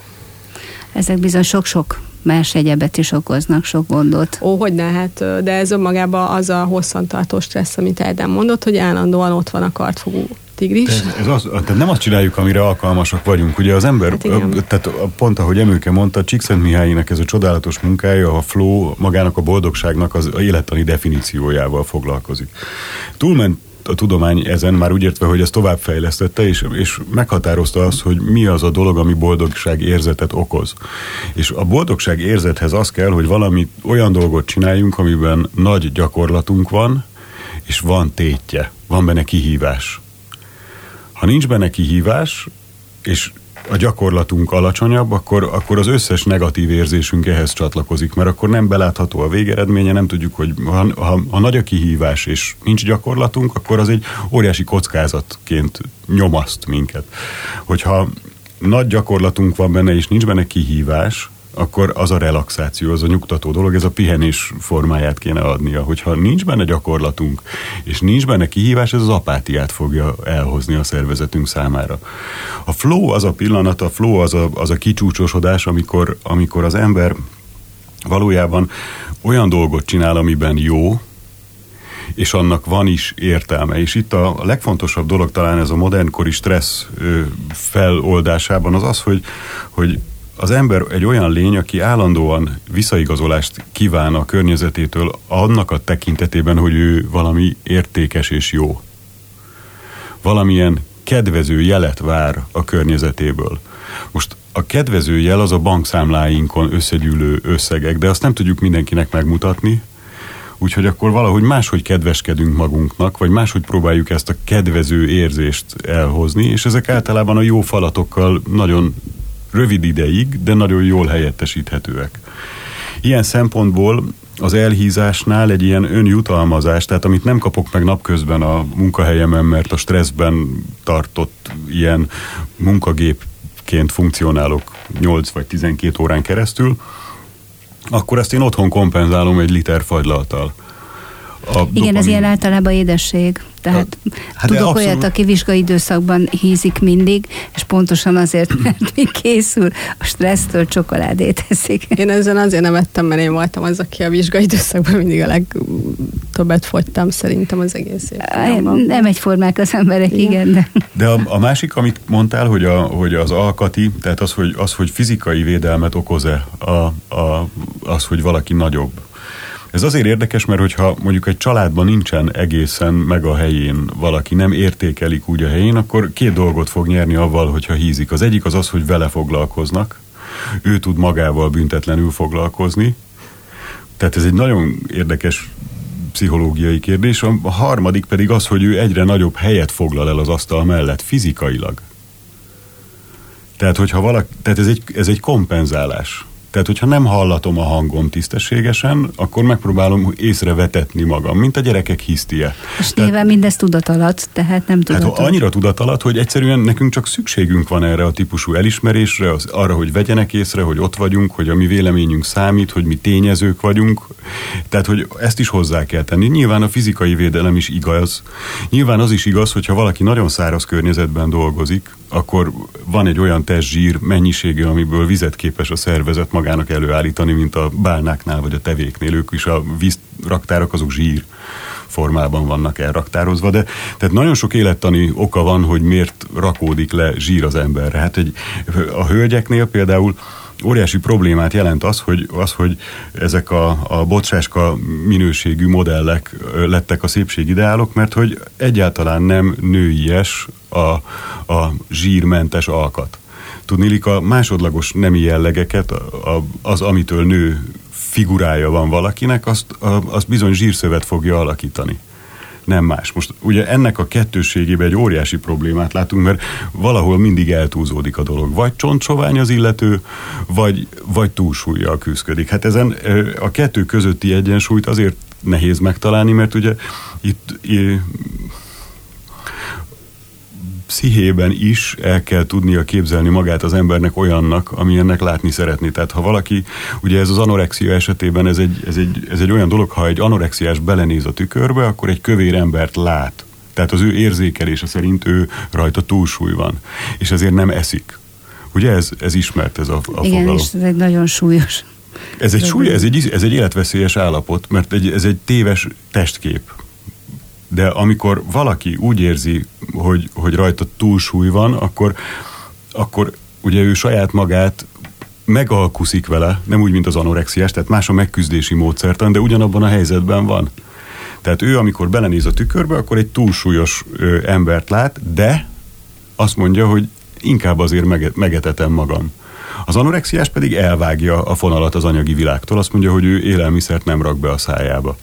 Ezek bizony sok-sok más egyebet is okoznak, sok gondot. Ó, hogy ne, hát, de ez önmagában az a hosszantartó stressz, amit Erdem mondott, hogy állandóan ott van a kartfogó tigris. Ez, ez az, tehát nem azt csináljuk, amire alkalmasak vagyunk. Ugye az ember, hát tehát pont ahogy Emőke mondta, Csíkszent Mihálynak ez a csodálatos munkája, a flow magának a boldogságnak az élettani definíciójával foglalkozik. Túlment a tudomány ezen, már úgy értve, hogy ezt továbbfejlesztette, és, és meghatározta azt, hogy mi az a dolog, ami boldogság érzetet okoz. És a boldogság érzethez az kell, hogy valami olyan dolgot csináljunk, amiben nagy gyakorlatunk van, és van tétje, van benne kihívás. Ha nincs benne kihívás, és a gyakorlatunk alacsonyabb, akkor, akkor az összes negatív érzésünk ehhez csatlakozik, mert akkor nem belátható a végeredménye, nem tudjuk, hogy ha, ha, ha nagy a kihívás és nincs gyakorlatunk, akkor az egy óriási kockázatként nyomaszt minket. Hogyha nagy gyakorlatunk van benne, és nincs benne kihívás, akkor az a relaxáció, az a nyugtató dolog, ez a pihenés formáját kéne adnia. Hogyha nincs benne gyakorlatunk, és nincs benne kihívás, ez az apátiát fogja elhozni a szervezetünk számára. A flow az a pillanat, a flow az a, az a kicsúcsosodás, amikor, amikor az ember valójában olyan dolgot csinál, amiben jó, és annak van is értelme. És itt a legfontosabb dolog talán ez a modernkori stressz feloldásában az az, hogy, hogy az ember egy olyan lény, aki állandóan visszaigazolást kíván a környezetétől annak a tekintetében, hogy ő valami értékes és jó. Valamilyen kedvező jelet vár a környezetéből. Most a kedvező jel az a bankszámláinkon összegyűlő összegek, de azt nem tudjuk mindenkinek megmutatni, Úgyhogy akkor valahogy máshogy kedveskedünk magunknak, vagy máshogy próbáljuk ezt a kedvező érzést elhozni, és ezek általában a jó falatokkal nagyon rövid ideig, de nagyon jól helyettesíthetőek. Ilyen szempontból az elhízásnál egy ilyen önjutalmazás, tehát amit nem kapok meg napközben a munkahelyemen, mert a stresszben tartott ilyen munkagépként funkcionálok 8 vagy 12 órán keresztül, akkor ezt én otthon kompenzálom egy liter fagylaltal. A Igen, dopamin... ez ilyen általában édesség. Tehát hát tudok abszolút... olyat, aki vizsgai időszakban hízik mindig, és pontosan azért, mert még készül a stressztől csokoládét eszik. Én ezen azért nem ettem, mert én voltam az, aki a vizsgai időszakban mindig a legtöbbet fogytam szerintem az egész évben. Nem egyformák az emberek, igen. igen de de a, a másik, amit mondtál, hogy, a, hogy az alkati, tehát az, hogy, az, hogy fizikai védelmet okoz-e a, a, az, hogy valaki nagyobb ez azért érdekes, mert hogyha mondjuk egy családban nincsen egészen meg a helyén valaki, nem értékelik úgy a helyén, akkor két dolgot fog nyerni avval, hogyha hízik. Az egyik az az, hogy vele foglalkoznak, ő tud magával büntetlenül foglalkozni, tehát ez egy nagyon érdekes pszichológiai kérdés. A harmadik pedig az, hogy ő egyre nagyobb helyet foglal el az asztal mellett fizikailag. Tehát, hogyha valaki, tehát ez egy, ez egy kompenzálás. Tehát, hogyha nem hallatom a hangom tisztességesen, akkor megpróbálom észrevetetni magam, mint a gyerekek hisztie. És tehát, nyilván mindez tudat alatt, tehát nem tudat hát, annyira tudat alatt, hogy egyszerűen nekünk csak szükségünk van erre a típusú elismerésre, az, arra, hogy vegyenek észre, hogy ott vagyunk, hogy a mi véleményünk számít, hogy mi tényezők vagyunk. Tehát, hogy ezt is hozzá kell tenni. Nyilván a fizikai védelem is igaz. Nyilván az is igaz, hogyha valaki nagyon száraz környezetben dolgozik, akkor van egy olyan testzsír mennyisége, amiből vizet képes a szervezet magának előállítani, mint a bálnáknál vagy a tevéknél. Ők is a vízraktárak azok zsír formában vannak elraktározva, de tehát nagyon sok élettani oka van, hogy miért rakódik le zsír az emberre. Hát egy, a hölgyeknél például óriási problémát jelent az, hogy, az, hogy ezek a, a bocsáska minőségű modellek lettek a szépségideálok, mert hogy egyáltalán nem nőies a, a zsírmentes alkat. Tudnélik a másodlagos nemi jellegeket, az, amitől nő figurája van valakinek, azt, azt bizony zsírszövet fogja alakítani nem más. Most ugye ennek a kettőségében egy óriási problémát látunk, mert valahol mindig eltúzódik a dolog. Vagy csontsovány az illető, vagy, vagy túlsúlyjal küzdik. Hát ezen a kettő közötti egyensúlyt azért nehéz megtalálni, mert ugye itt pszichében is el kell tudnia képzelni magát az embernek olyannak, amilyennek látni szeretni. Tehát ha valaki, ugye ez az anorexia esetében ez egy, ez egy, ez egy olyan dolog, ha egy anorexiás belenéz a tükörbe, akkor egy kövér embert lát. Tehát az ő érzékelése szerint ő rajta túlsúly van. És ezért nem eszik. Ugye ez, ez ismert ez a, a Igen, fogalom. és ez egy nagyon súlyos. Ez egy, súly, ez, egy, ez egy életveszélyes állapot, mert egy, ez egy téves testkép de amikor valaki úgy érzi, hogy, hogy rajta túlsúly van, akkor, akkor ugye ő saját magát megalkuszik vele, nem úgy, mint az anorexiás, tehát más a megküzdési módszertan, de ugyanabban a helyzetben van. Tehát ő, amikor belenéz a tükörbe, akkor egy túlsúlyos ö, embert lát, de azt mondja, hogy inkább azért mege- megetetem magam. Az anorexiás pedig elvágja a fonalat az anyagi világtól, azt mondja, hogy ő élelmiszert nem rak be a szájába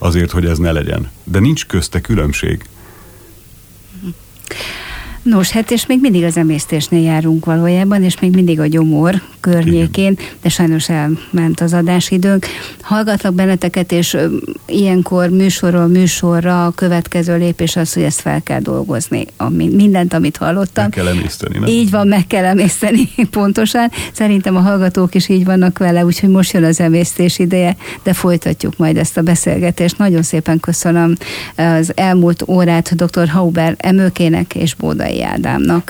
azért, hogy ez ne legyen. De nincs közte különbség. Nos, hát és még mindig az emésztésnél járunk valójában, és még mindig a gyomor környékén, de sajnos elment az adásidőnk. Hallgatlak benneteket, és ilyenkor műsorról műsorra a következő lépés az, hogy ezt fel kell dolgozni. Ami, mindent, amit hallottam. Meg kell emészteni, nem? Így van, meg kell emészteni, pontosan. Szerintem a hallgatók is így vannak vele, úgyhogy most jön az emésztés ideje, de folytatjuk majd ezt a beszélgetést. Nagyon szépen köszönöm az elmúlt órát dr. Hauber Emőkének és Bódai Ádámnak.